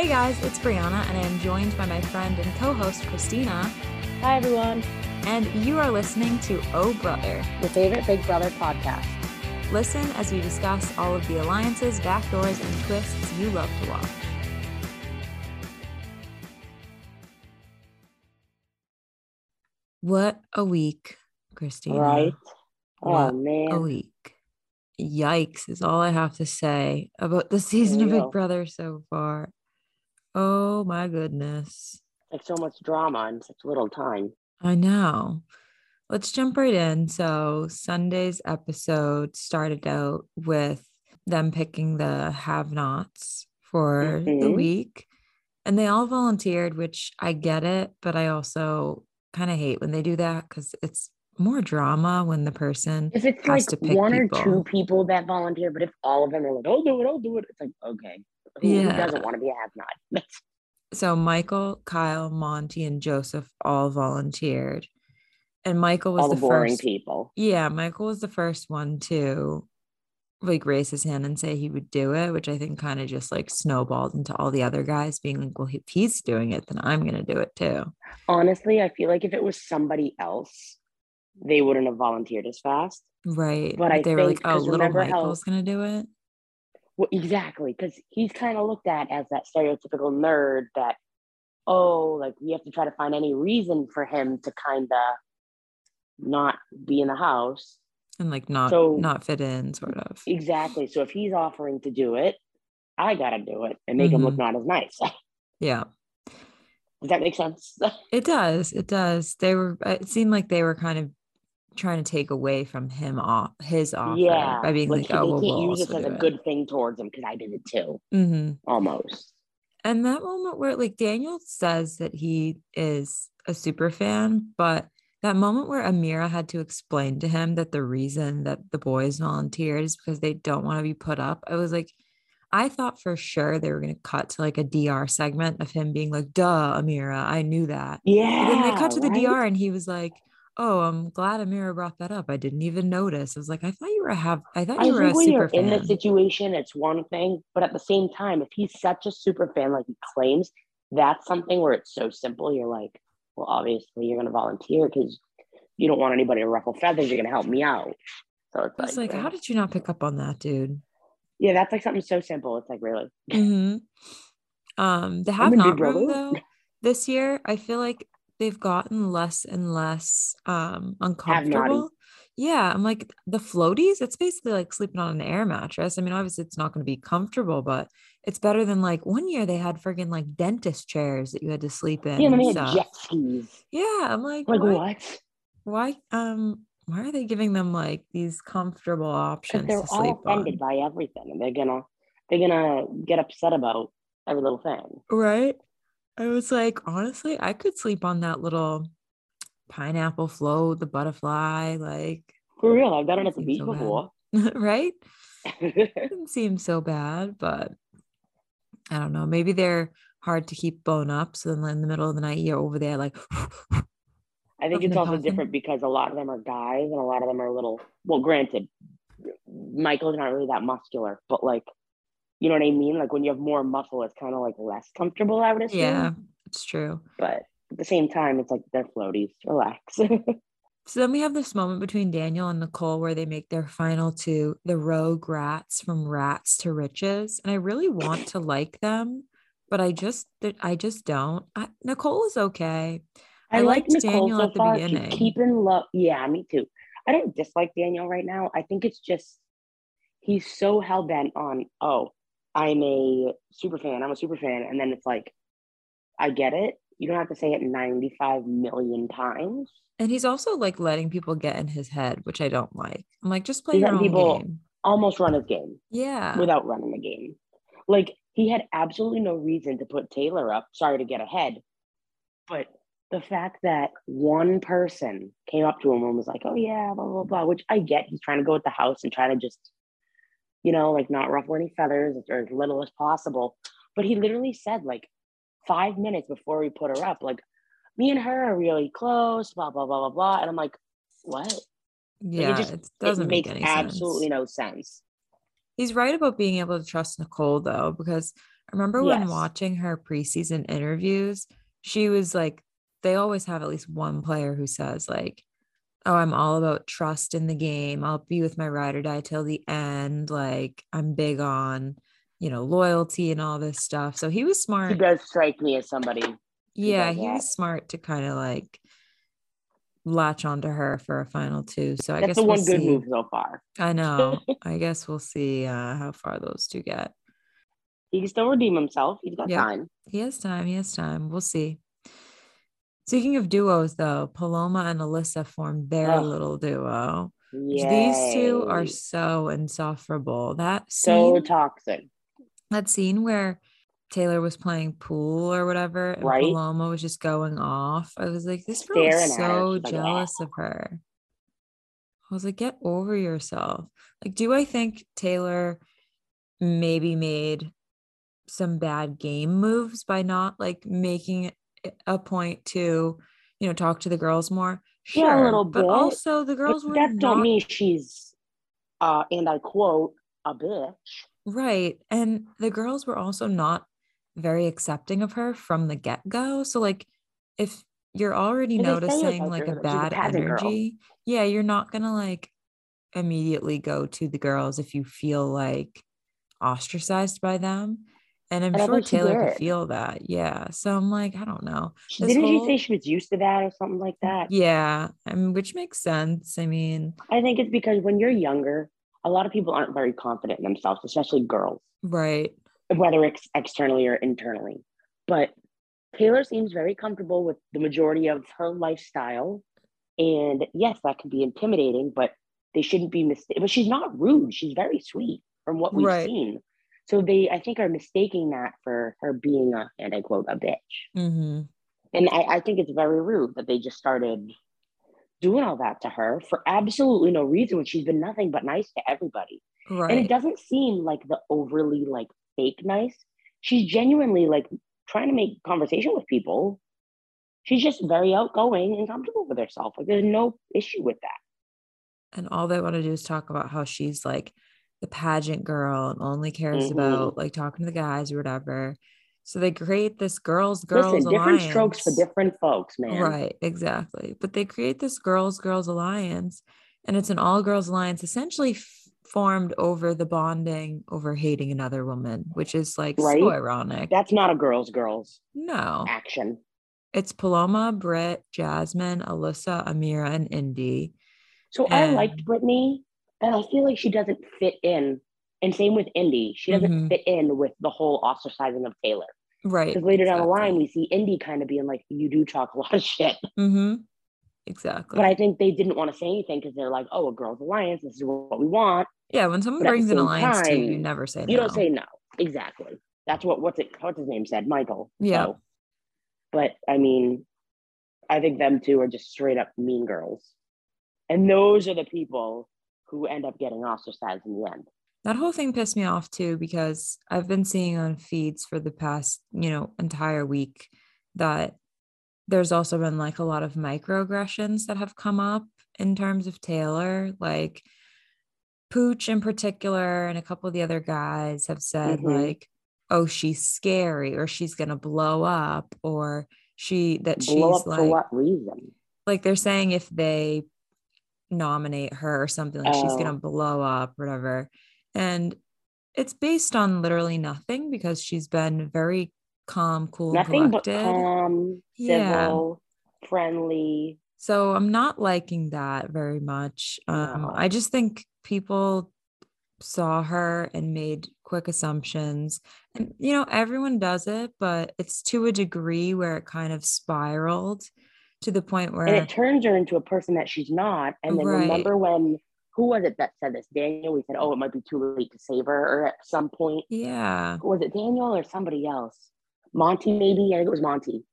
Hey guys, it's Brianna, and I am joined by my friend and co host Christina. Hi, everyone. And you are listening to Oh Brother, your favorite Big Brother podcast. Listen as we discuss all of the alliances, backdoors, and twists you love to watch. What a week, Christina. Right? Oh, what oh, man. A week. Yikes is all I have to say about the season of Big Brother so far. Oh my goodness. Like so much drama in such little time. I know. Let's jump right in. So, Sunday's episode started out with them picking the have nots for mm-hmm. the week. And they all volunteered, which I get it, but I also kind of hate when they do that because it's more drama when the person if it's like one people. or two people that volunteer, but if all of them are like, "I'll do it, I'll do it," it's like okay, who, yeah. doesn't want to be a have not? so Michael, Kyle, Monte, and Joseph all volunteered, and Michael was all the, the boring first, people. Yeah, Michael was the first one to like raise his hand and say he would do it, which I think kind of just like snowballed into all the other guys being like, well, if he's doing it, then I'm going to do it too. Honestly, I feel like if it was somebody else, they wouldn't have volunteered as fast. Right. But, but I they were like, oh, little Michael's going to do it. Well, exactly. Because he's kind of looked at as that stereotypical nerd that, oh, like we have to try to find any reason for him to kind of not be in the house and like not so, not fit in sort of exactly so if he's offering to do it i gotta do it and make mm-hmm. him look mm-hmm. not as nice yeah does that make sense it does it does they were it seemed like they were kind of trying to take away from him off his offer yeah by being like, like oh well, can't we'll use this as a good thing towards him because i did it too mm-hmm. almost and that moment where like daniel says that he is a super fan but that moment where Ameerah had to explain to him that the reason that the boys volunteered is because they don't want to be put up. I was like, I thought for sure they were going to cut to like a DR segment of him being like, duh, Ameerah, I knew that. Yeah. But then they cut to the right? DR and he was like, oh, I'm glad Ameerah brought that up. I didn't even notice. I was like, I thought you were a have, I thought you I were a super fan. in the situation, it's one thing, but at the same time, if he's such a super fan like he claims, that's something where it's so simple. You're like, well, obviously you're going to volunteer because you don't want anybody to ruffle feathers. You're going to help me out. So it's, it's like, like how did you not pick up on that, dude? Yeah, that's like something so simple. It's like really. Mm-hmm. Um, the have not room though this year, I feel like they've gotten less and less um uncomfortable. Yeah, I'm like the floaties. It's basically like sleeping on an air mattress. I mean, obviously, it's not going to be comfortable, but it's better than like one year they had friggin' like dentist chairs that you had to sleep in. Yeah, they had jet skis. Yeah, I'm like, like what? what? Why? Um, why are they giving them like these comfortable options? They're all offended on? by everything, and they're gonna they're gonna get upset about every little thing. Right. I was like, honestly, I could sleep on that little pineapple float, the butterfly, like for real. I've done it at the beach so before. right? Didn't seem so bad, but I don't know. Maybe they're hard to keep blown up. So then in the middle of the night, you're over there like I think it's also different because a lot of them are guys and a lot of them are little. Well, granted, Michael's not really that muscular, but like, you know what I mean? Like when you have more muscle, it's kind of like less comfortable. I would assume. Yeah, it's true. But at the same time, it's like they're floaties. Relax. so then we have this moment between Daniel and Nicole where they make their final two, the rogue rats from rats to riches, and I really want to like them, but I just, I just don't. I, Nicole is okay. I, I like Nicole Daniel so far. She's keeping love. Yeah, me too. I don't dislike Daniel right now. I think it's just he's so hell bent on, oh, I'm a super fan. I'm a super fan. And then it's like, I get it. You don't have to say it 95 million times. And he's also like letting people get in his head, which I don't like. I'm like, just play he's your own people game. Almost run his game. Yeah. Without running the game. Like he had absolutely no reason to put Taylor up. Sorry to get ahead. But the fact that one person came up to him and was like, "Oh yeah, blah blah blah," which I get. He's trying to go at the house and trying to just, you know, like not ruffle any feathers or as little as possible. But he literally said like five minutes before we put her up, like, "Me and her are really close," blah blah blah blah blah, and I'm like, "What?" Yeah, like, it, just, it doesn't it make absolutely sense. no sense. He's right about being able to trust Nicole though, because I remember yes. when watching her preseason interviews, she was like, they always have at least one player who says, like, oh, I'm all about trust in the game. I'll be with my ride or die till the end. Like, I'm big on, you know, loyalty and all this stuff. So he was smart. He does strike me as somebody. Yeah, he was smart to kind of like latch onto her for a final two. So I That's guess the we'll one good move so far. I know. I guess we'll see uh, how far those two get. He can still redeem himself. He's got yep. time. He has time. He has time. We'll see. Speaking of duos, though, Paloma and Alyssa formed their oh. little duo. Yay. These two are so insufferable. That scene, so toxic. That scene where Taylor was playing pool or whatever, and right? Paloma was just going off. I was like, this girl is so jealous like, of her. I was like, get over yourself. Like, do I think Taylor maybe made some bad game moves by not like making a point to, you know, talk to the girls more? Sure, yeah, a little bit. But also, the girls were that not... don't mean she's, uh, and I quote, a bitch. Right, and the girls were also not very accepting of her from the get go. So, like, if you're already and noticing like a bad energy, girl. yeah, you're not gonna like immediately go to the girls if you feel like ostracized by them. And I'm sure Taylor could feel that. Yeah. So I'm like, I don't know. This Didn't whole... she say she was used to that or something like that? Yeah. I mean, which makes sense. I mean, I think it's because when you're younger, a lot of people aren't very confident in themselves, especially girls. Right whether it's externally or internally. But Taylor seems very comfortable with the majority of her lifestyle. And yes, that can be intimidating, but they shouldn't be mistaken. But she's not rude. She's very sweet from what we've right. seen. So they, I think, are mistaking that for her being a, and I quote, a bitch. Mm-hmm. And I, I think it's very rude that they just started doing all that to her for absolutely no reason when she's been nothing but nice to everybody. Right. And it doesn't seem like the overly like fake nice. She's genuinely like trying to make conversation with people. She's just very outgoing and comfortable with herself. Like there's no issue with that. And all they want to do is talk about how she's like the pageant girl and only cares mm-hmm. about like talking to the guys or whatever. So they create this girls girls Listen, different alliance. strokes for different folks, man. Right, exactly. But they create this girls girls alliance, and it's an all girls alliance, essentially formed over the bonding over hating another woman, which is like right? so ironic. That's not a girls girls. No action. It's Paloma, Britt, Jasmine, Alyssa, Ameerah, and Indy. So and... I liked Brittany, and I feel like she doesn't fit in. And same with Indy, she doesn't mm-hmm. fit in with the whole ostracizing of Taylor. Right. Because later exactly. down the line, we see Indy kind of being like, "You do talk a lot of shit." Mm-hmm. Exactly. But I think they didn't want to say anything because they're like, "Oh, a girls' alliance. This is what we want." Yeah, when someone but brings an alliance time, to you, you never say no. You don't say no. Exactly. That's what what's it what's his name said, Michael. Yeah. So, but I mean, I think them two are just straight up mean girls. And those are the people who end up getting ostracized in the end. That whole thing pissed me off too because I've been seeing on feeds for the past, you know, entire week that there's also been like a lot of microaggressions that have come up in terms of Taylor. Like Pooch in particular, and a couple of the other guys have said, mm-hmm. like, oh, she's scary, or she's gonna blow up, or she that blow she's like for what reason? Like they're saying if they nominate her or something, like oh. she's gonna oh. blow up, whatever. And it's based on literally nothing because she's been very calm, cool, nothing collected. but calm, civil, friendly. So I'm not liking that very much. Um, no. I just think people saw her and made quick assumptions. And, you know, everyone does it, but it's to a degree where it kind of spiraled to the point where. And it turns her into a person that she's not. And then right. remember when, who was it that said this? Daniel, we said, oh, it might be too late to save her or at some point. Yeah. Was it Daniel or somebody else? Monte, maybe? I think it was Monte.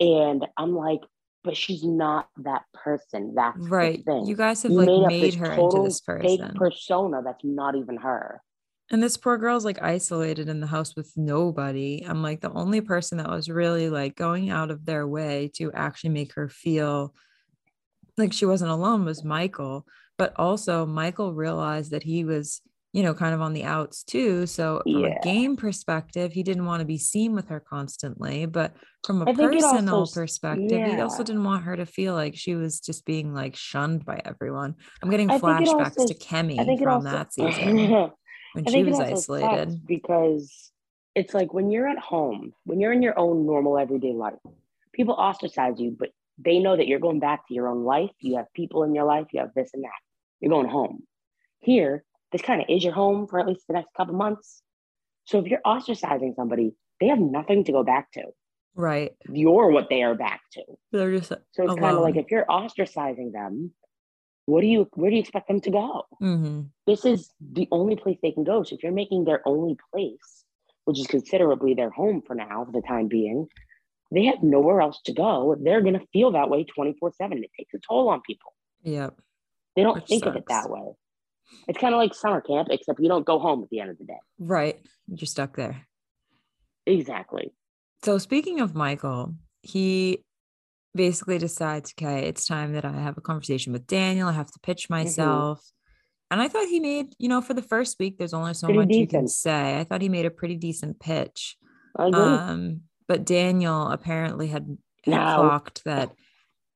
And I'm like, but she's not that person. That's right. You guys have you like made, made her into this person. persona that's not even her. And this poor girl's like isolated in the house with nobody. I'm like the only person that was really like going out of their way to actually make her feel like she wasn't alone was Michael. But also Michael realized that he was you know, kind of on the outs too. So from yeah. a game perspective, he didn't want to be seen with her constantly. But from a personal also, perspective, yeah. he also didn't want her to feel like she was just being like shunned by everyone. I'm getting I flashbacks also, to Kemi from also, that season when she was isolated. Because it's like when you're at home, when you're in your own normal everyday life, people ostracize you, but they know that you're going back to your own life. You have people in your life, you have this and that. You're going home. Here, this kind of is your home for at least the next couple months. So if you're ostracizing somebody, they have nothing to go back to. Right. You're what they are back to. They're just so it's kind of like if you're ostracizing them, what do you where do you expect them to go? Mm-hmm. This is the only place they can go. So if you're making their only place, which is considerably their home for now, for the time being, they have nowhere else to go. They're gonna feel that way 24 7. It takes a toll on people. Yep. They don't Which think sucks. of it that way. It's kind of like summer camp, except you don't go home at the end of the day. Right. You're stuck there. Exactly. So speaking of Michael, he basically decides, okay, it's time that I have a conversation with Daniel. I have to pitch mm-hmm. myself. Mm-hmm. And I thought he made, you know, for the first week, there's only so pretty much decent. you can say. I thought he made a pretty decent pitch. I agree. Um, but Daniel apparently had, had no. clocked that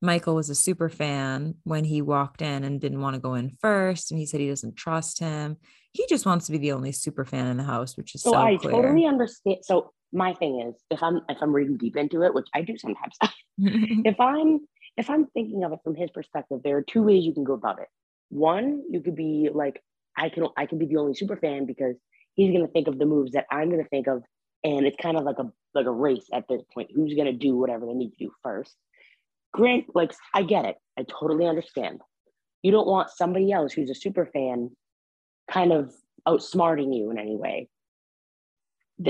Michael was a super fan when he walked in and didn't want to go in first. And he said he doesn't trust him. He just wants to be the only super fan in the house, which is so, so I clear. totally understand. So my thing is if I'm if I'm reading deep into it, which I do sometimes, if I'm if I'm thinking of it from his perspective, there are two ways you can go about it. One, you could be like, I can I can be the only super fan because he's gonna think of the moves that I'm gonna think of, and it's kind of like a like a race at this point. Who's gonna do whatever they need to do first? grant like i get it i totally understand you don't want somebody else who's a super fan kind of outsmarting you in any way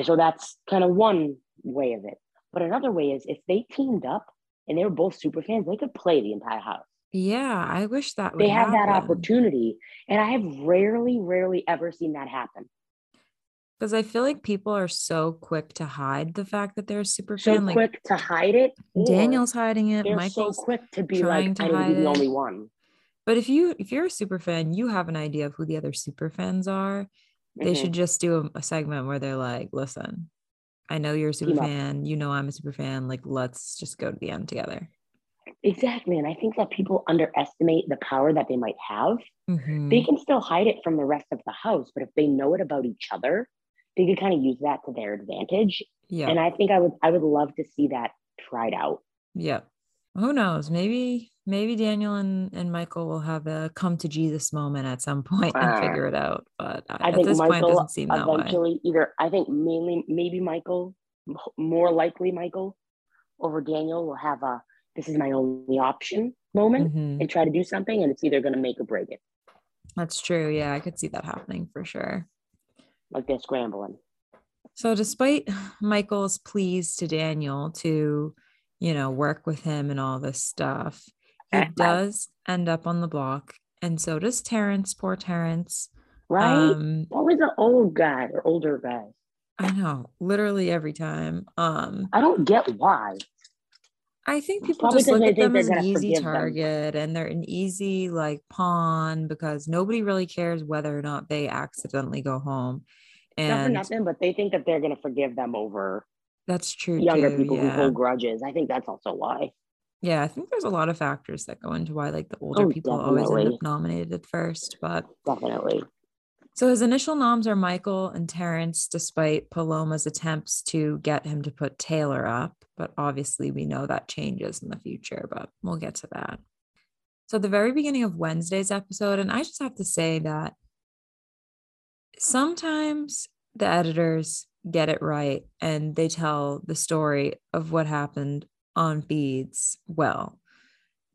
so that's kind of one way of it but another way is if they teamed up and they were both super fans they could play the entire house yeah i wish that they have happen. that opportunity and i have rarely rarely ever seen that happen because I feel like people are so quick to hide the fact that they're a super so fan. So quick to hide it. Daniel's hiding it. They're Michael's so quick to be like, to I hide be the only one. But if you if you're a super fan, you have an idea of who the other super fans are. They mm-hmm. should just do a, a, segment where they're like, "Listen, I know you're a super fan. You know I'm a super fan. Like, let's just go to the end together." Exactly, and I think that people underestimate the power that they might have. Mm-hmm. They can still hide it from the rest of the house, but if they know it about each other, they could kind of use that to their advantage. Yeah. And I think I would I would love to see that tried out. Yeah. Who knows? Maybe maybe Daniel and, and Michael will have a come to Jesus moment at some point and uh, figure it out. But I at think this Michael point doesn't seem that eventually way. either I think mainly maybe Michael, more likely Michael over Daniel will have a this is my only option moment mm-hmm. and try to do something and it's either gonna make or break it. That's true. Yeah, I could see that happening for sure like they're scrambling. So, despite Michael's pleas to Daniel to, you know, work with him and all this stuff, he does end up on the block. And so does Terrance, poor Terrance. Right? Um, Always an old guy or older guy. I know, literally every time. Um, I don't get why. I think people just look at them as an easy target them. and they're an easy like pawn because nobody really cares whether or not they accidentally go home. And not for nothing, but they think that they're going to forgive them over. That's true. Younger too, people yeah. who hold grudges. I think that's also why. Yeah, I think there's a lot of factors that go into why like the older oh, people definitely. always end up nominated at first, but definitely. So his initial noms are Michael and Terrance, despite Paloma's attempts to get him to put Taylor up. But obviously, we know that changes in the future, but we'll get to that. So, the very beginning of Wednesday's episode, and I just have to say that sometimes the editors get it right and they tell the story of what happened on feeds well.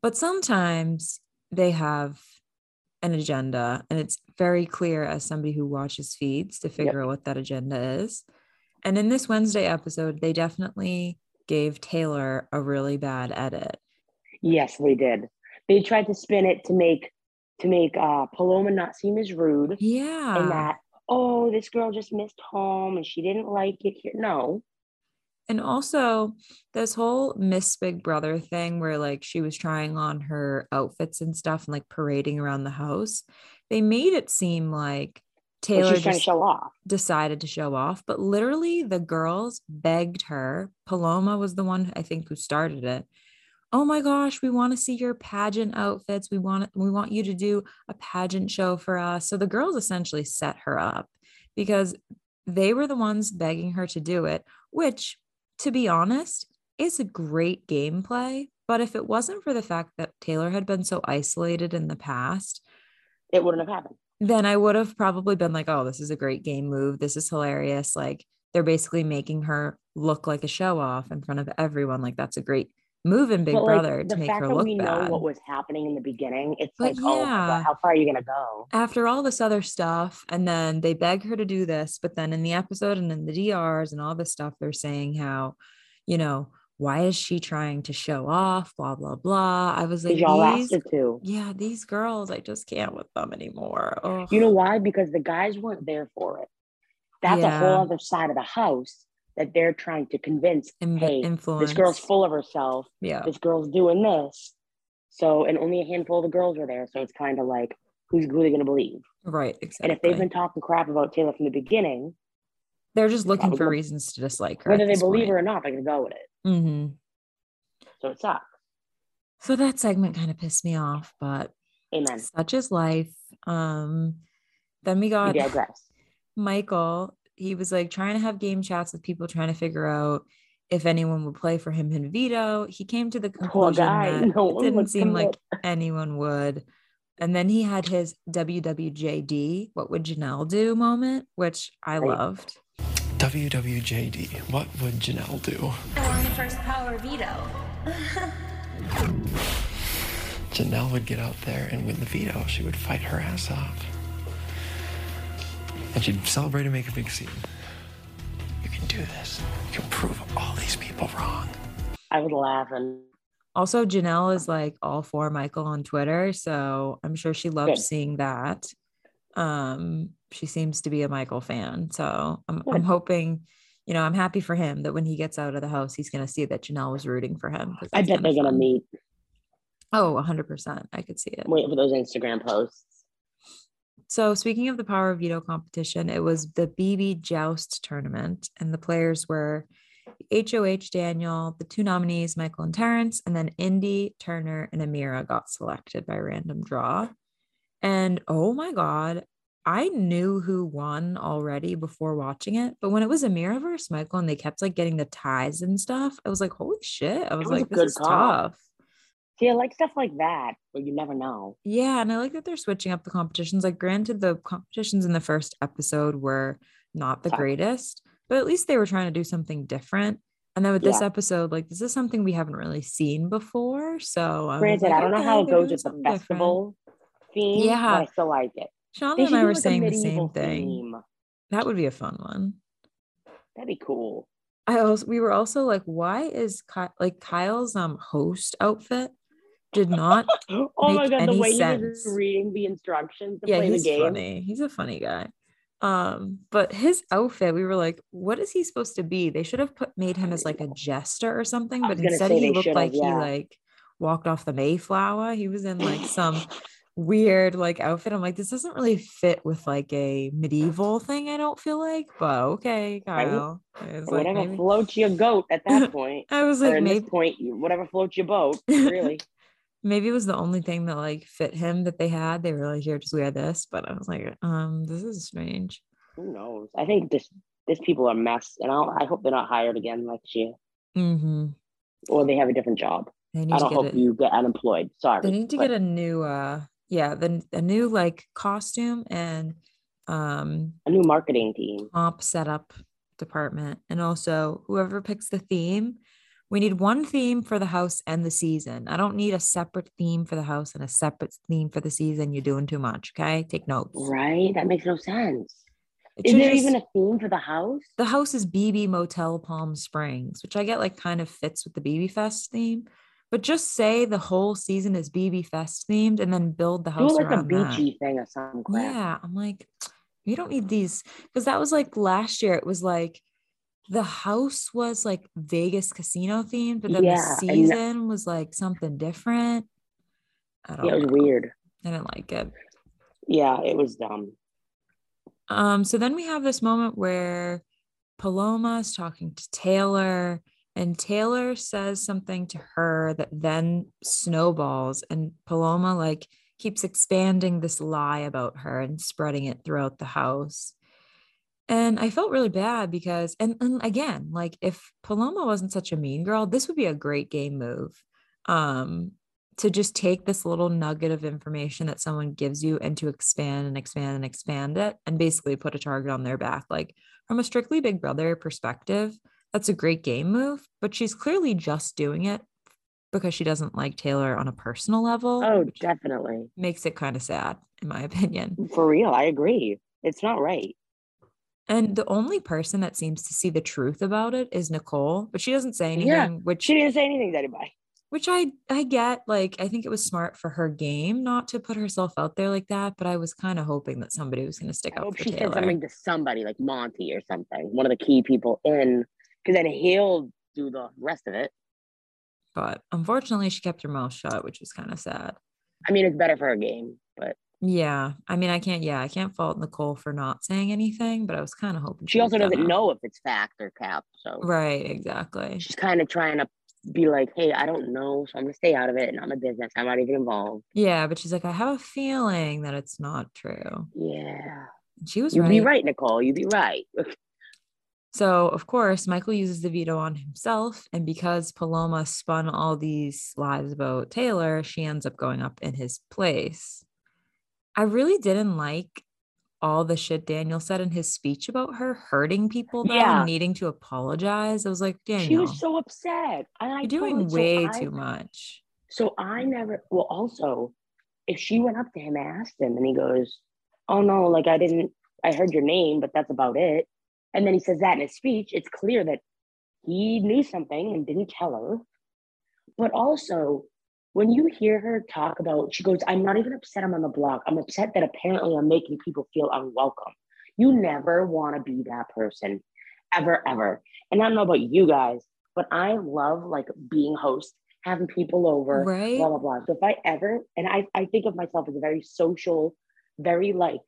But sometimes they have an agenda and it's very clear as somebody who watches feeds to figure yep. out what that agenda is. And in this Wednesday episode, they definitely gave Taylor a really bad edit. Yes, they did. They tried to spin it to make to make uh Paloma not seem as rude. Yeah. And that oh, this girl just missed home and she didn't like it here. No. And also, this whole Miss Big Brother thing where like she was trying on her outfits and stuff and like parading around the house, they made it seem like Taylor just to show off. Decided to show off, but literally the girls begged her. Paloma was the one I think who started it. Oh my gosh, we want to see your pageant outfits. We want we want you to do a pageant show for us. So the girls essentially set her up because they were the ones begging her to do it, which to be honest, is a great gameplay. But if it wasn't for the fact that Taylor had been so isolated in the past, it wouldn't have happened then I would have probably been like, oh, this is a great game move. This is hilarious. Like they're basically making her look like a show off in front of everyone. Like that's a great move in Big but, Brother like, to make her look we bad. know what was happening in the beginning, it's but like, oh, yeah. oh, how far are you gonna go? After all this other stuff, and then they beg her to do this, but then in the episode and in the DRs and all this stuff, they're saying how, you know, why is she trying to show off? Blah blah blah. I was like, y'all asked her to. Yeah, these girls, I just can't with them anymore. Ugh. You know why? Because the guys weren't there for it. That's yeah. a whole other side of the house that they're trying to convince. In- hey, influence. this girl's full of herself. Yeah, this girl's doing this. So, and only a handful of the girls were there. So it's kind of like, who's really going to believe? Right. Exactly. And if they've been talking crap about Taylor from the beginning, they're just looking for reasons to dislike her. Whether they believe point. her or not, they're going to go with it. Mm-hmm. So it sucks. So that segment kind of pissed me off, but Amen. Such is life. Um, then we got Michael. He was like trying to have game chats with people, trying to figure out if anyone would play for him in veto. He came to the conclusion that no it didn't seem like anyone would. And then he had his WWJD, what would Janelle do moment, which I right. loved. WWJD, what would Janelle do? I won the first power veto. Janelle would get out there and win the veto. She would fight her ass off. And she'd celebrate and make a big scene. You can do this. You can prove all these people wrong. I was laughing. Also, Janelle is like all for Michael on Twitter. So I'm sure she loved Good. seeing that. Um, she seems to be a Michael fan. So I'm, I'm hoping, you know, I'm happy for him that when he gets out of the house, he's going to see that Janelle was rooting for him. I bet they're going to meet. Oh, 100%. I could see it. Wait for those Instagram posts. So, speaking of the Power of Veto competition, it was the BB Joust tournament, and the players were HOH Daniel, the two nominees, Michael and Terrance, and then Indy, Turner, and Ameerah got selected by random draw. And oh my God, I knew who won already before watching it, but when it was Ameerah versus Michael and they kept like getting the ties and stuff, I was like, holy shit. I was, was like, this is call. tough. See, I like stuff like that, but you never know. Yeah, and I like that they're switching up the competitions. Like, granted, the competitions in the first episode were not the greatest, but at least they were trying to do something different. And then with yeah. this episode, like this is something we haven't really seen before. So, granted, like, I don't know how it goes with the festival different. theme. Yeah, but I still like it. Shauna and I were like saying the same thing. Theme. That would be a fun one. That'd be cool. I also we were also like, why is Ky- like Kyle's um host outfit did not oh my god the way sense. he was reading the instructions to yeah, play he's the game. Funny. He's a funny guy. Um, but his outfit, we were like, what is he supposed to be? They should have put made him as like a jester or something, but instead he looked like yeah. he like walked off the Mayflower. He was in like some weird like outfit. I'm like, this doesn't really fit with like a medieval thing. I don't feel like, but okay, Kyle. Right? Whatever maybe... floats your goat at that point. I was like, maybe point, whatever floats your boat. Really. Maybe it was the only thing that like fit him that they had. They were like, here, just wear this. But I was like, um, this is strange. Who knows? I think this this people are mess, and I'll, I hope they're not hired again next year. Mm-hmm. Or they have a different job. I don't hope you get unemployed. Sorry. They need to but... get a new uh yeah, the a new like costume and um a new marketing team. Comp setup department. And also whoever picks the theme, we need one theme for the house and the season. I don't need a separate theme for the house and a separate theme for the season. You're doing too much. Okay. Take notes. Right. That makes no sense. It is there just, even a theme for the house? The house is BB Motel Palm Springs, which I get like kind of fits with the BB Fest theme. But just say the whole season is BB Fest themed and then build the house Do like a beachy that. thing or something. Crap. Yeah. I'm like, you don't need these because that was like last year. It was like the house was like Vegas casino themed, but then yeah, the season was like something different. I don't yeah, it was know. weird. I didn't like it. Yeah, it was dumb. Um, so then we have this moment where Paloma is talking to Taylor, and Taylor says something to her that then snowballs, and Paloma like keeps expanding this lie about her and spreading it throughout the house. And I felt really bad because, and, and again, like if Paloma wasn't such a mean girl, this would be a great game move. Um, to just take this little nugget of information that someone gives you and to expand and expand and expand it and basically put a target on their back. Like from a strictly big brother perspective, that's a great game move, but she's clearly just doing it because she doesn't like Taylor on a personal level. Oh, definitely. Makes it kind of sad, in my opinion. For real, I agree. It's not right. And the only person that seems to see the truth about it is Nicole, but she doesn't say anything. Yeah, which she didn't say anything to anybody. Which I I get. Like I think it was smart for her game not to put herself out there like that. But I was kind of hoping that somebody was going to stick I up hope for she Taylor. said something to somebody like Monte or something, one of the key people in, because then he'll do the rest of it. But unfortunately, she kept her mouth shut, which was kind of sad. I mean, it's better for her game, but Yeah, I mean, I can't. Yeah, I can't fault Nicole for not saying anything, but I was kind of hoping she also doesn't gonna. know if it's fact or cap. So Right, exactly. she's kind of trying to be like, hey, I don't know, so I'm gonna stay out of it, and I'm a business. I'm not even involved. Yeah, but she's like, I have a feeling that it's not true. Yeah, She was you right. be right, Nicole. You'd be right. So, of course, Michael uses the veto on himself. And because Paloma spun all these lies about Taylor, she ends up going up in his place. I really didn't like all the shit Daniel said in his speech about her hurting people, though, Yeah. and needing to apologize. I was like, Daniel, she was so upset, and I you're doing totally- so way I- too much. So I never. Well, also, if she went up to him, and asked him, and he goes, "Oh no, like I didn't. I heard your name, but that's about it." And then he says that in his speech. It's clear that he knew something and didn't tell her. But also, when you hear her talk about, she goes, "I'm not even upset. I'm on the block. I'm upset that apparently I'm making people feel unwelcome." You never want to be that person, ever, ever. And I don't know about you guys, but I love like being host, having people over, Right? blah blah blah. So if I ever, and I, I think of myself as a very social, very like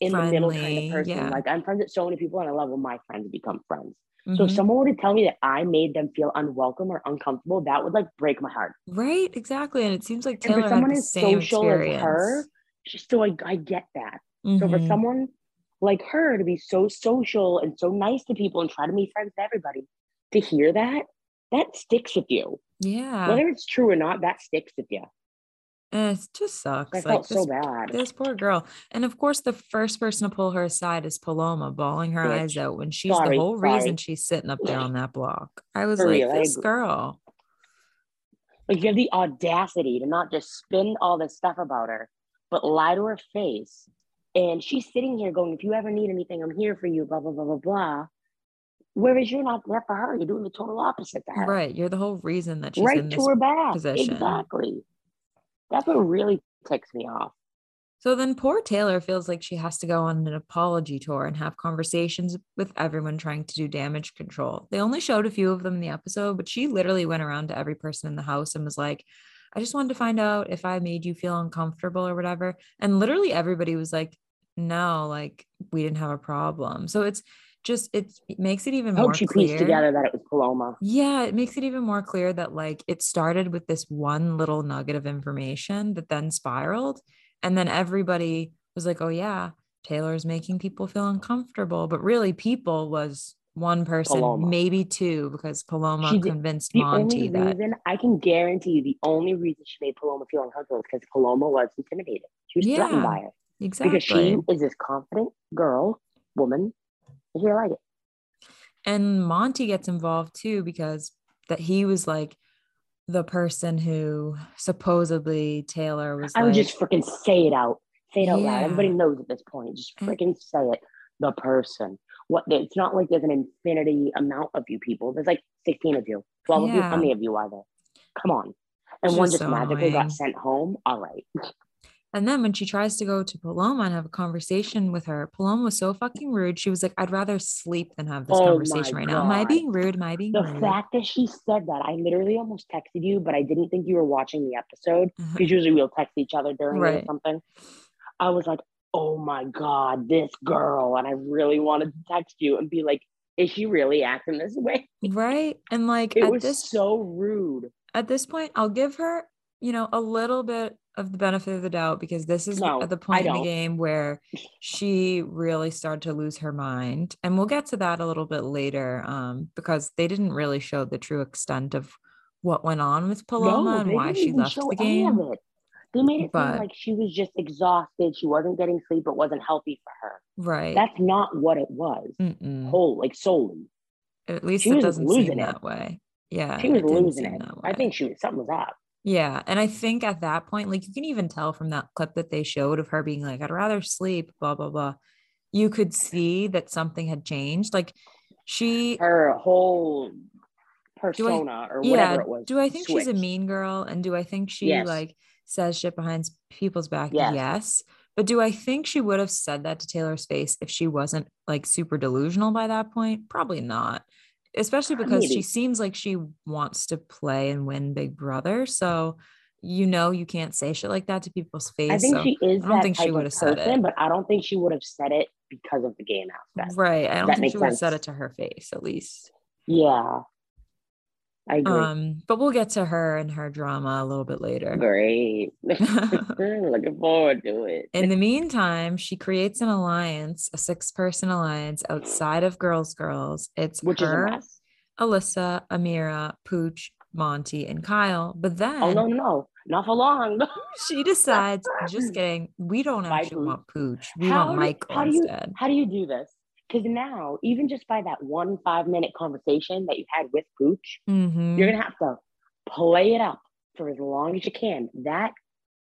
in the middle kind Friendly, of person. yeah. Like I'm friends with so many people, and I love when my friends become friends. So if Mhm. someone were to tell me that I made them feel unwelcome or uncomfortable, that would like break my heart. Right, exactly. And it seems like And for someone had the as same social experience. as her, so I, I get that. So for Mhm. someone like her to be so social and so nice to people and try to make friends with everybody, to hear that, that sticks with you. yeah, Whether it's true or not, that sticks with you. And it just sucks. I like felt this so bad. This poor girl. And of course, the first person to pull her aside is Paloma, bawling her Bitch. eyes out when she's Sorry, the whole sorry. reason she's sitting up there on that block. I was For like, real, this girl. Like you have the audacity to not just spin all this stuff about her, but lie to her face. And she's sitting here going, if you ever need anything, I'm here for you, blah, blah, blah, blah, blah. Whereas you're not there for her. You're doing the total opposite to her. Right. You're the whole reason that she's right in to this. her back. position. Exactly. That's what really ticks me off. So then poor Taylor feels like she has to go on an apology tour and have conversations with everyone trying to do damage control. They only showed a few of them in the episode, but she literally went around to every person in the house and was like, I just wanted to find out if I made you feel uncomfortable or whatever. And literally everybody was like, no, like we didn't have a problem. So it's just, it makes it even I more she clear. pieced together that it was Paloma. Yeah, it makes it even more clear that like it started with this one little nugget of information that then spiraled. And then everybody was like, oh, yeah, Taylor's making people feel uncomfortable. But really, people was one person, Paloma. maybe two, because Paloma She did- convinced The Monte only that. reason I can guarantee you, the only reason she made Paloma feel uncomfortable is because Paloma was intimidated. She was threatened by it Exactly. because she is this confident girl, woman. She like it. and Monte gets involved too because that he was like the person who supposedly Taylor was I like, would just freaking say it out. Say it out loud. Everybody knows at this point. Just mm. And- freaking say it. The person. What? It's not like there's an infinity amount of you people. There's like 16 of you, 12 of you. Yeah. How many of you are there? Come on. And It's one just just so magically annoying. got sent home. All right. And then when she tries to go to Paloma and have a conversation with her, Paloma was so fucking rude. She was like, I'd rather sleep than have this Oh conversation right now. Am I being rude? Am I being The rude? fact that she said that, I literally almost texted you, but I didn't think you were watching the episode Uh-huh. because usually we'll text each other during it Right. or something. I was like, oh my God, this girl. And I really wanted to text you and be like, is she really acting this way? Right. And like, it was this, so rude. At this point, I'll give her, you know, a little bit of the benefit of the doubt because this is no, at the point in the game where she really started to lose her mind. And we'll get to that a little bit later um, because they didn't really show the true extent of what went on with Paloma no, and why she left the game. They made it but, seem like she was just exhausted. She wasn't getting sleep. It wasn't healthy for her. Right. That's not what it was. Mm-mm. Whole, like solely. At least she it doesn't seem it. that way. Yeah. She was losing it. I think she was something was up. Yeah. And I think at that point, like you can even tell from that clip that they showed of her being like, I'd rather sleep, blah, blah, blah. You could see that something had changed. Like she her whole persona I, or whatever yeah, it was. Do I think switched. she's a mean girl? And do I think she yes. like says shit behind people's back? Yes. yes. But do I think she would have said that to Taylor's face if she wasn't like super delusional by that point? Probably not especially because she seems like she wants to play and win Big Brother. So you know you can't say shit like that to people's face. I think so she is. I don't think she would have said it, but I don't think she would have said it because of the game aspect. Right. I don't that think she would have said it to her face, at least. Yeah. I agree. Um, but we'll get to her and her drama a little bit later. Great. Looking forward to it. In the meantime, she creates an alliance, a six-person alliance outside of Girls Girls. It's Which her, Alyssa, Ameerah, Pooch, Monte, and Kyle. But then Oh no, no, not for long. she decides, just kidding, we don't actually want Pooch. We how want Michael how instead. You, how do you do this? Because now, even just by that one five minute conversation that you had with Pooch, mm-hmm. you're gonna have to play it up for as long as you can. That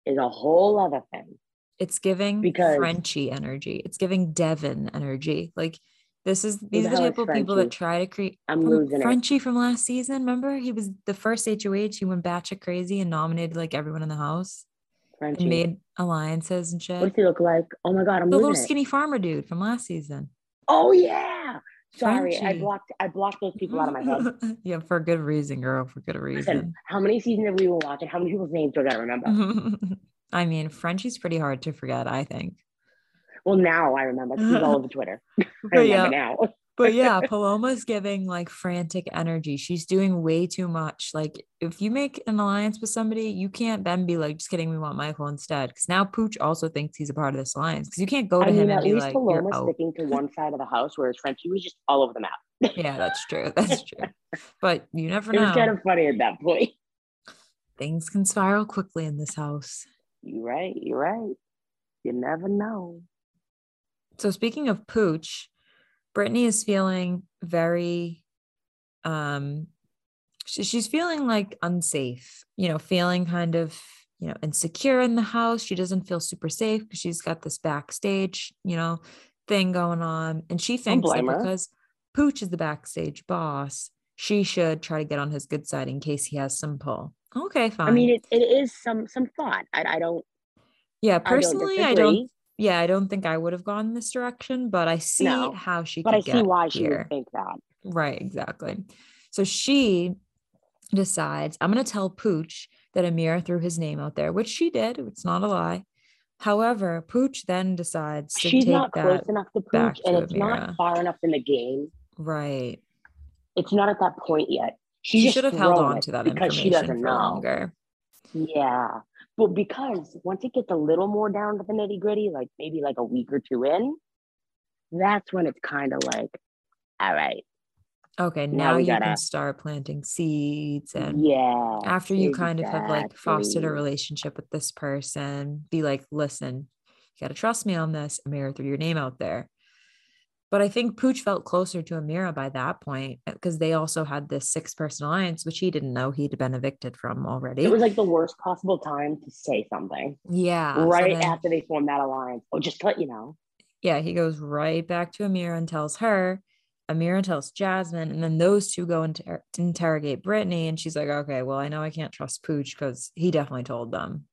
is a whole other thing. It's giving because Frenchie energy. It's giving Devin energy. Like this is these are the type of people that try to create. I'm losing Frenchie it. from last season. Remember, he was the first HOH. He went batshit crazy and nominated like everyone in the house. Frenchie. And made alliances and shit. What does he look like? Oh my god, I'm the little it. skinny farmer dude from last season. Oh yeah. Sorry. I blocked I blocked those people out of my head. yeah, for good reason, girl. For good reason. Listen, how many seasons have we been watching? How many people's names do I remember? I mean, Frenchie's pretty hard to forget, I think. Well, now I remember he's all over Twitter. I remember yeah. now but yeah, Paloma's giving like frantic energy. She's doing way too much. Like, if you make an alliance with somebody, you can't then be like, just kidding, we want Michael instead. Because now Pooch also thinks he's a part of this alliance. Because you can't go to I mean, him and be like, Paloma's sticking to one side of the house, whereas Frenchie was just all over the map. yeah, that's true. That's true. But you never know. It was kind of funny at that point. Things can spiral quickly in this house. You're right. You're right. You never know. So speaking of Pooch, Brittany is feeling very um she, she's feeling like unsafe, you know, feeling kind of, you know, insecure in the house. She doesn't feel super safe because she's got this backstage, you know, thing going on. And she thinks that because Pooch is the backstage boss, she should try to get on his good side in case he has some pull. Okay, fine. I mean, it, it is some some thought. I, I don't. Yeah, personally, I don't, I don't yeah, I don't think I would have gone this direction, but I see no, how she. But I see why she would think that. Right, exactly. So she decides, I'm going to tell Pooch that Ameerah threw his name out there, which she did. It's not a lie. However, Pooch then decides to she's take not close enough to Pooch, to and it's Ameerah. not far enough in the game. Right. It's not at that point yet. She, she should have held on to that because she doesn't know. Longer. Yeah. But because once it gets a little more down to the nitty gritty, like maybe like a week or two in, that's when it's kind of like, all right. Okay, now, now you gotta, can start planting seeds and yeah. After you exactly. kind of have like fostered a relationship with this person, be like, listen, you gotta trust me on this. Ameerah threw your name out there. But I think Pooch felt closer to Ameerah by that point because they also had this six person alliance, which he didn't know he'd been evicted from already. It was like the worst possible time to say something. Yeah. Right so then, after they formed that alliance. Oh, just to let you know. Yeah. He goes right back to Ameerah and tells her. Ameerah tells Jasmine, and then those two go into to interrogate Brittany. And she's like, okay, well, I know I can't trust Pooch because he definitely told them.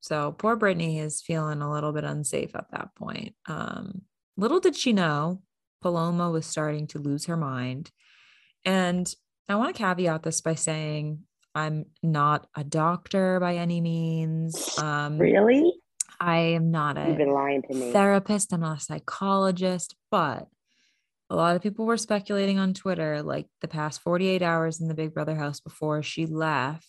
So poor Brittany is feeling a little bit unsafe at that point. Um, Little did she know, Paloma was starting to lose her mind. And I want to caveat this by saying I'm not a doctor by any means. Um, really? I am not a You've been lying to me. therapist, I'm not a psychologist, but a lot of people were speculating on Twitter like the past 48 hours in the Big Brother house before she left.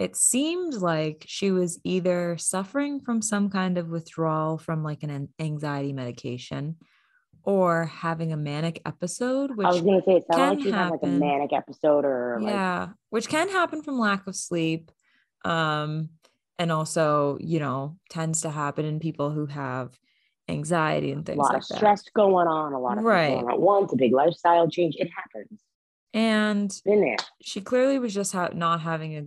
It seemed like she was either suffering from some kind of withdrawal from like an anxiety medication or having a manic episode, which I was gonna say it sounded like she had like a manic episode or like... yeah, which can happen from lack of sleep. Um, and also, you know, tends to happen in people who have anxiety and things a lot like of that. stress going on, a lot of right. going on at once, a big lifestyle change. It happens. And. She clearly was just ha- not having a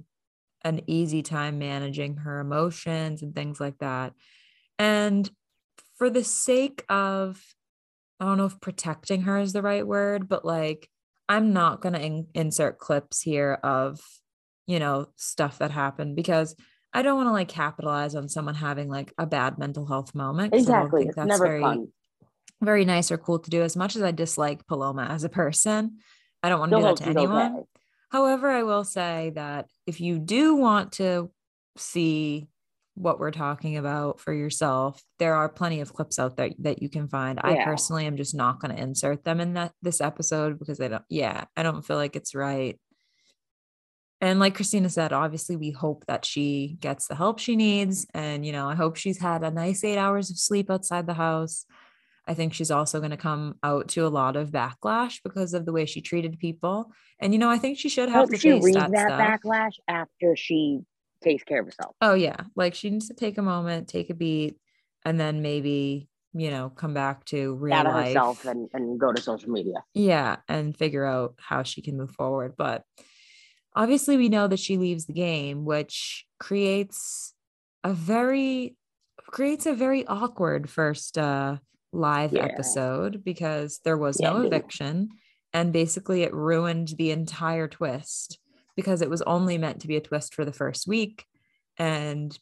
an easy time managing her emotions and things like that. And for the sake of, I don't know if protecting her is the right word, but like, I'm not going to in- insert clips here of, you know, stuff that happened because I don't want to like capitalize on someone having like a bad mental health moment. Exactly. It's never very, fun. Very nice or cool to do. As much as I dislike Paloma as a person, I don't want to do that to anyone. Okay. However, I will say that if you do want to see what we're talking about for yourself, there are plenty of clips out there that you can find. Yeah. I personally am just not going to insert them in that this episode because I don't yeah, I don't feel like it's right and like Christina said, obviously, we hope that she gets the help she needs. And, you know, I hope she's had a nice eight hours of sleep outside the house. I think she's also going to come out to a lot of backlash because of the way she treated people. And, you know, I think she should have to she face that, that backlash after she takes care of herself. Oh, yeah. Like she needs to take a moment, take a beat, and then maybe you know, come back to real Out life. herself and, and go to social media. Yeah, and figure out how she can move forward. But obviously we know that she leaves the game which creates a very creates a very awkward first uh live yeah. episode because there was yeah, no eviction and basically it ruined the entire twist because it was only meant to be a twist for the first week and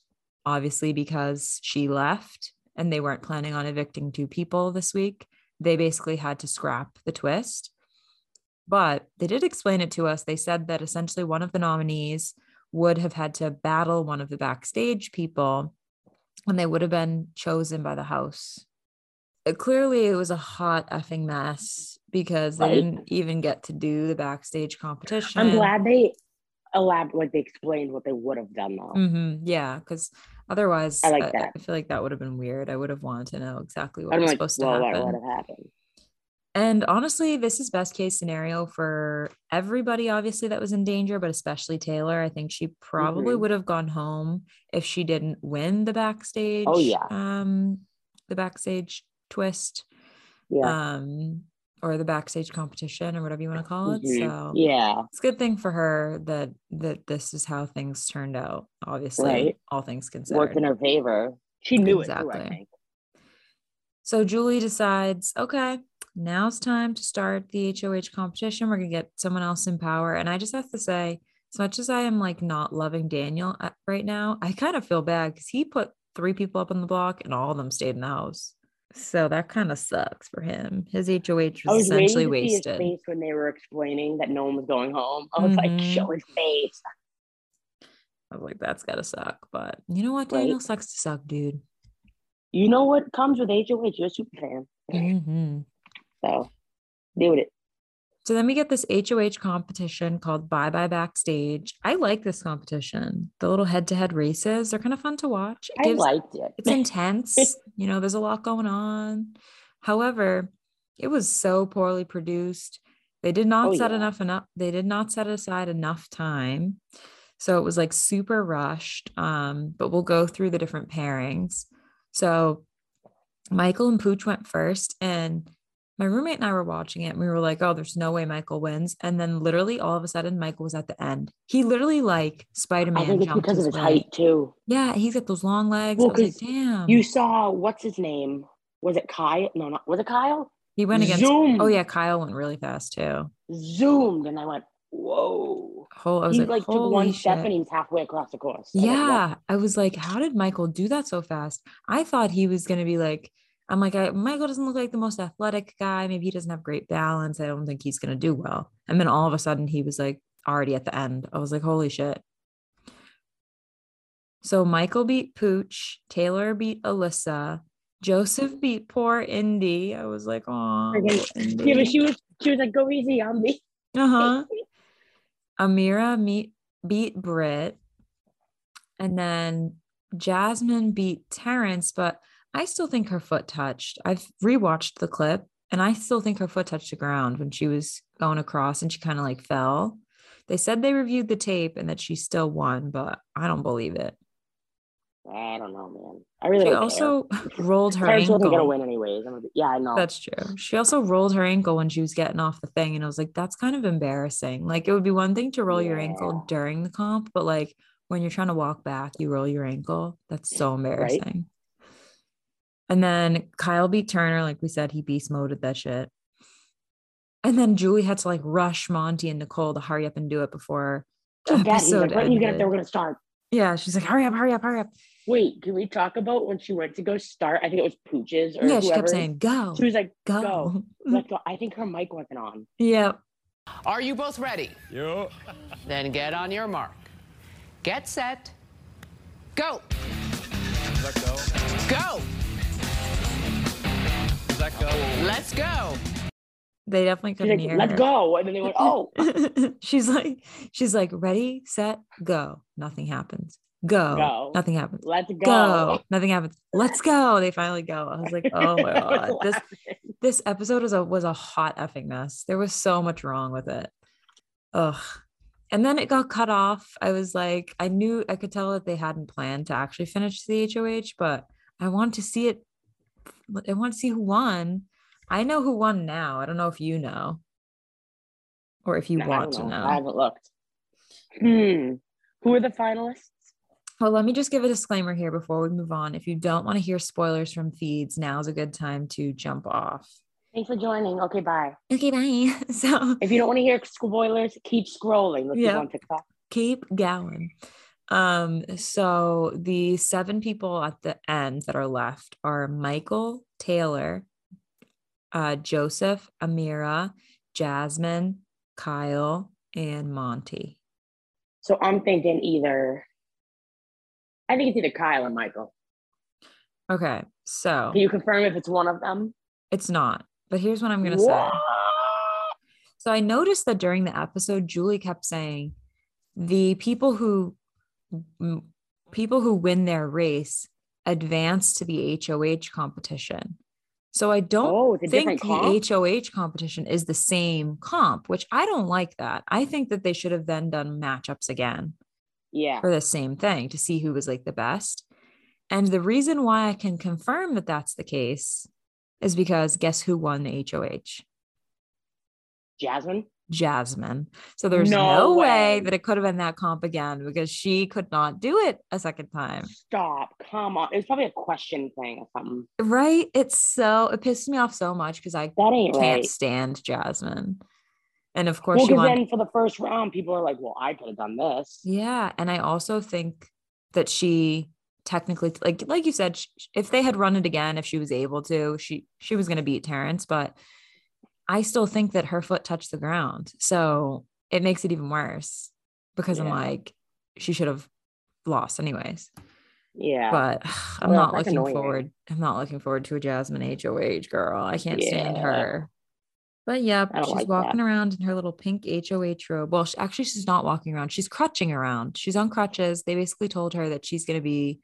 obviously because she left and they weren't planning on evicting two people this week they basically had to scrap the twist but they did explain it to us. They said that essentially one of the nominees would have had to battle one of the backstage people and they would have been chosen by the house. It, clearly, it was a hot effing mess because they right. didn't even get to do the backstage competition. I'm glad they elaborate, like they explained what they would have done though. Mm-hmm. Yeah, because otherwise, I like that. I, I, feel like that would have been weird. I would have wanted to know exactly what I'm was like, supposed well, to happen. What would have happened? And honestly, this is best case scenario for everybody, obviously, that was in danger, but especially Taylor. I think she probably mm-hmm. would have gone home if she didn't win the backstage. Oh, yeah. Um, the backstage twist. Yeah. Um, or the backstage competition or whatever you want to call it. Mm-hmm. So yeah, it's a good thing for her that that this is how things turned out. Obviously, right. all things considered, worked in her favor. She knew exactly. it too, So Julie decides, okay, now it's time to start the HOH competition. We're going to get someone else in power. And I just have to say, as much as I am like not loving Daniel right now, I kind of feel bad because he put three people up on the block and all of them stayed in the house. So that kind of sucks for him. His HOH was, was essentially wasted. face when they were explaining that no one was going home. I was mm-hmm. like, show his face. I was like, that's gotta suck. But you know what? Daniel right. sucks to suck, dude. You know what comes with HOH? You're a super fan. Mm-hmm. So deal with it. So then we get this HOH competition called Bye Bye Backstage. I like this competition. The little head to head races, they're kind of fun to watch. It gives, I liked it. It's intense. you know, there's a lot going on. However, it was so poorly produced. They did not oh, set yeah. enough enough. They did not set aside enough time. So it was like super rushed. Um, but we'll go through the different pairings. So Michael and Pooch went first, and my roommate and I were watching it and we were like, oh, there's no way Michael wins. And then literally all of a sudden, Michael was at the end. He literally like Spider Man. I think it's because of his way. height too. Yeah, he's got those long legs. Well, like, damn. You saw what's his name? Was it Kyle? No, not was it Kyle? He went against. Zoomed. Oh yeah, Kyle went really fast too. Zoomed, and I went, whoa. Oh, I was he like, like took one shit. step and he was halfway across the course. Yeah, I was like, how did Michael do that so fast? I thought he was gonna be like I'm like, I, Michael doesn't look like the most athletic guy. Maybe he doesn't have great balance. I don't think he's going to do well. And then all of a sudden, he was like already at the end. I was like, holy shit. So Michael beat Pooch, Taylor beat Alyssa, Joseph beat poor Indy. I was like, oh, yeah, but she was she was like, go easy on me. Uh huh. Ameerah meet beat Britt, and then Jasmine beat Terrance, but I still think her foot touched. I've rewatched the clip, and I still think her foot touched the ground when she was going across, and she kind of like fell. They said they reviewed the tape and that she still won, but I don't believe it. I don't know, man. I really she also care. rolled her ankle. wasn't gonna win anyways. Gonna be, yeah, I know. That's true. She also rolled her ankle when she was getting off the thing, and I was like, that's kind of embarrassing. Like, it would be one thing to roll yeah. your ankle during the comp, but like when you're trying to walk back, you roll your ankle. That's so embarrassing. Right? And then Kyle beat Turner, like we said, he beast moded that shit. And then Julie had to like rush Monte and Nicole to hurry up and do it before the episode like, when you get up there, we're gonna start. Yeah, she's like, hurry up, hurry up, hurry up. Wait, can we talk about when she went to go start? I think it was Pooch's or yeah. Whoever. She kept saying, "Go." She was like, "Go, go. let's go." I think her mic wasn't on. Yep. Are you both ready? Yeah. Then get on your mark. Get set. Go. Let go. Go. Let go. Let's go. They definitely couldn't like, hear. Let's her. go, and then they went, "Oh." she's like, she's like, ready, set, go. Nothing happens. Go. go. Nothing happens. Let's go. Go. Nothing happens. Let's go. They finally go. I was like, oh my god, this this episode was a was a hot effing mess. There was so much wrong with it. Ugh. And then it got cut off. I was like, I knew I could tell that they hadn't planned to actually finish the HOH, but I wanted to see it. I want to see who won. I know who won now. I don't know if you know, or if you no, want know. to know. I haven't looked. Hmm. Who are the finalists? Well, let me just give a disclaimer here before we move on. If you don't want to hear spoilers from feeds, now's a good time to jump off. Thanks for joining. Okay, bye. Okay, bye. So if you don't want to hear spoilers, keep scrolling. Let's yeah, on TikTok. Keep going. Um, so the seven people at the end that are left are Michael, Taylor, uh, Joseph, Ameerah, Jasmine, Kyle, and Monte. So I'm thinking either, I think it's either Kyle or Michael. Okay, so can you confirm if it's one of them? It's not, but here's what I'm gonna say. So I noticed that during the episode, Julie kept saying the people who people who win their race advance to the HOH competition. So I don't oh, think the HOH competition is the same comp, which I don't like that. I think that they should have then done matchups again. Yeah. For the same thing to see who was like the best. And the reason why I can confirm that that's the case is because guess who won the HOH? Jasmine. Jasmine. So there's no, no way. way. that it could have been that comp again because she could not do it a second time. Stop. Come on. It's probably a question thing or something. Right. It's so it pissed me off so much because I that ain't can't right. stand Jasmine. And of course, well, because then for the first round, people are like, "Well, I could have done this." Yeah, and I also think that she technically, like, like you said, if they had run it again, if she was able to, she she was going to beat Terrance, But I still think that her foot touched the ground. So it makes it even worse because yeah. I'm like, she should have lost anyways. Yeah. But I'm well, not looking annoying. forward. I'm not looking forward to a Jasmine HOH girl. I can't yeah. stand her. But yeah, she's like walking that. around in her little pink HOH robe. Well, she, actually, she's not walking around. She's crutching around. She's on crutches. They basically told her that she's going to be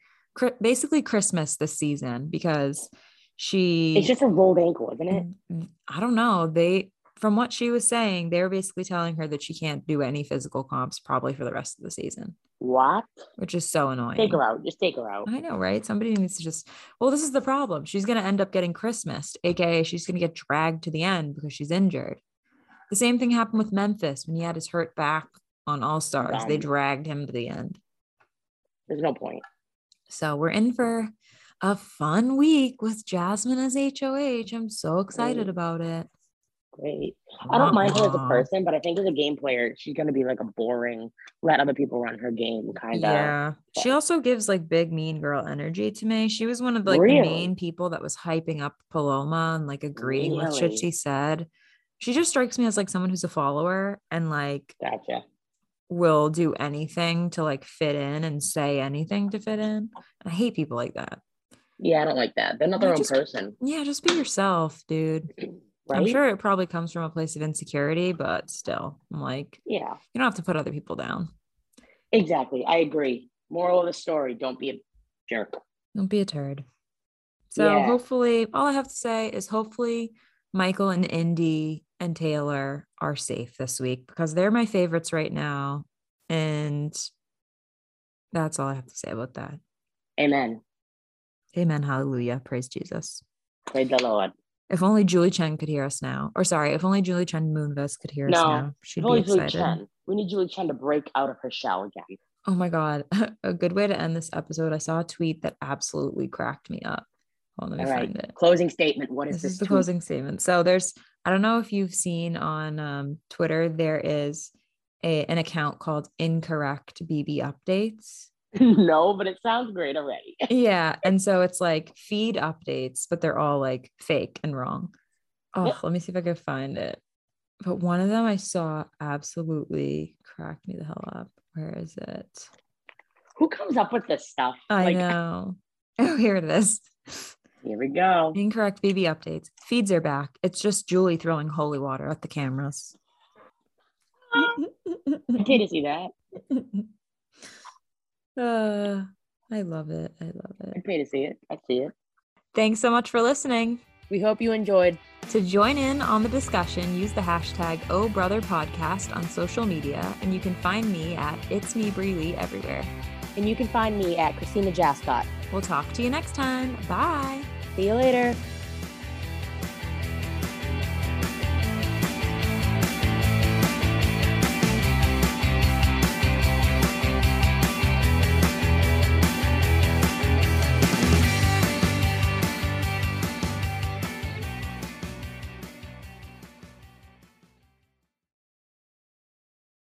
basically Christmas this season because she it's just a rolled ankle isn't it? Mm, i don't know. They from what she was saying they were basically telling her that she can't do any physical comps probably for the rest of the season. What? Which is so annoying. Take her out. Just take her out. I know right? Somebody needs to just well this is the problem. She's going to end up getting christmas aka she's going to get dragged to the end because she's injured. The same thing happened with memphis when he had his hurt back on all stars they dragged him to the end. There's no point. So we're in for a fun week with Jasmine as HOH. I'm so excited Great. about it. Great. I don't mind her as a person, but I think as a game player, she's gonna be like a boring, let other people run her game kind of. Yeah. She also gives like big mean girl energy to me. She was one of the, like really? the main people that was hyping up Paloma and like agreeing really? with shit she said. She just strikes me as like someone who's a follower and like gotcha will do anything to like fit in and say anything to fit in. I hate people like that. Yeah, I don't like that. They're not their own just, person. Yeah, just be yourself, dude. Right? I'm sure it probably comes from a place of insecurity, but still, I'm like, yeah, you don't have to put other people down. Exactly. I agree. Moral of the story don't be a jerk. Don't be a turd. So yeah. hopefully, all I have to say is hopefully Michael and Indy and Taylor are safe this week because they're my favorites right now. And that's all I have to say about that. Amen. Amen. Hallelujah. Praise Jesus. Praise the Lord. If only Julie Chen could hear us now. Or sorry, if only Julie Chen Moonves could hear no, us now. She'd be excited. Julie Chen. We need Julie Chen to break out of her shell again. Oh my God. A good way to end this episode. I saw a tweet that absolutely cracked me up. Well, let me All right. find it. Closing statement. What is this? This is the tweet? closing statement. So there's, I don't know if you've seen on um, Twitter, there is a, an account called Incorrect BB Updates. no, but it sounds great already. yeah. And so it's like feed updates, but they're all like fake and wrong. Oh, yep. let me see if I can find it. But one of them I saw absolutely cracked me the hell up. Where is it? Who comes up with this stuff? I like, know. Oh, here it is. Here we go. Incorrect BB updates. Feeds are back. It's just Julie throwing holy water at the cameras. Ah. I did see that. Uh, I love it. I love it. I pay to see it. I see it. Thanks so much for listening. We hope you enjoyed. To join in on the discussion, use the hashtag Oh Brother Podcast on social media, and you can find me at It's Me Breely everywhere. And you can find me at Christina Jascott. We'll talk to you next time. Bye. See you later.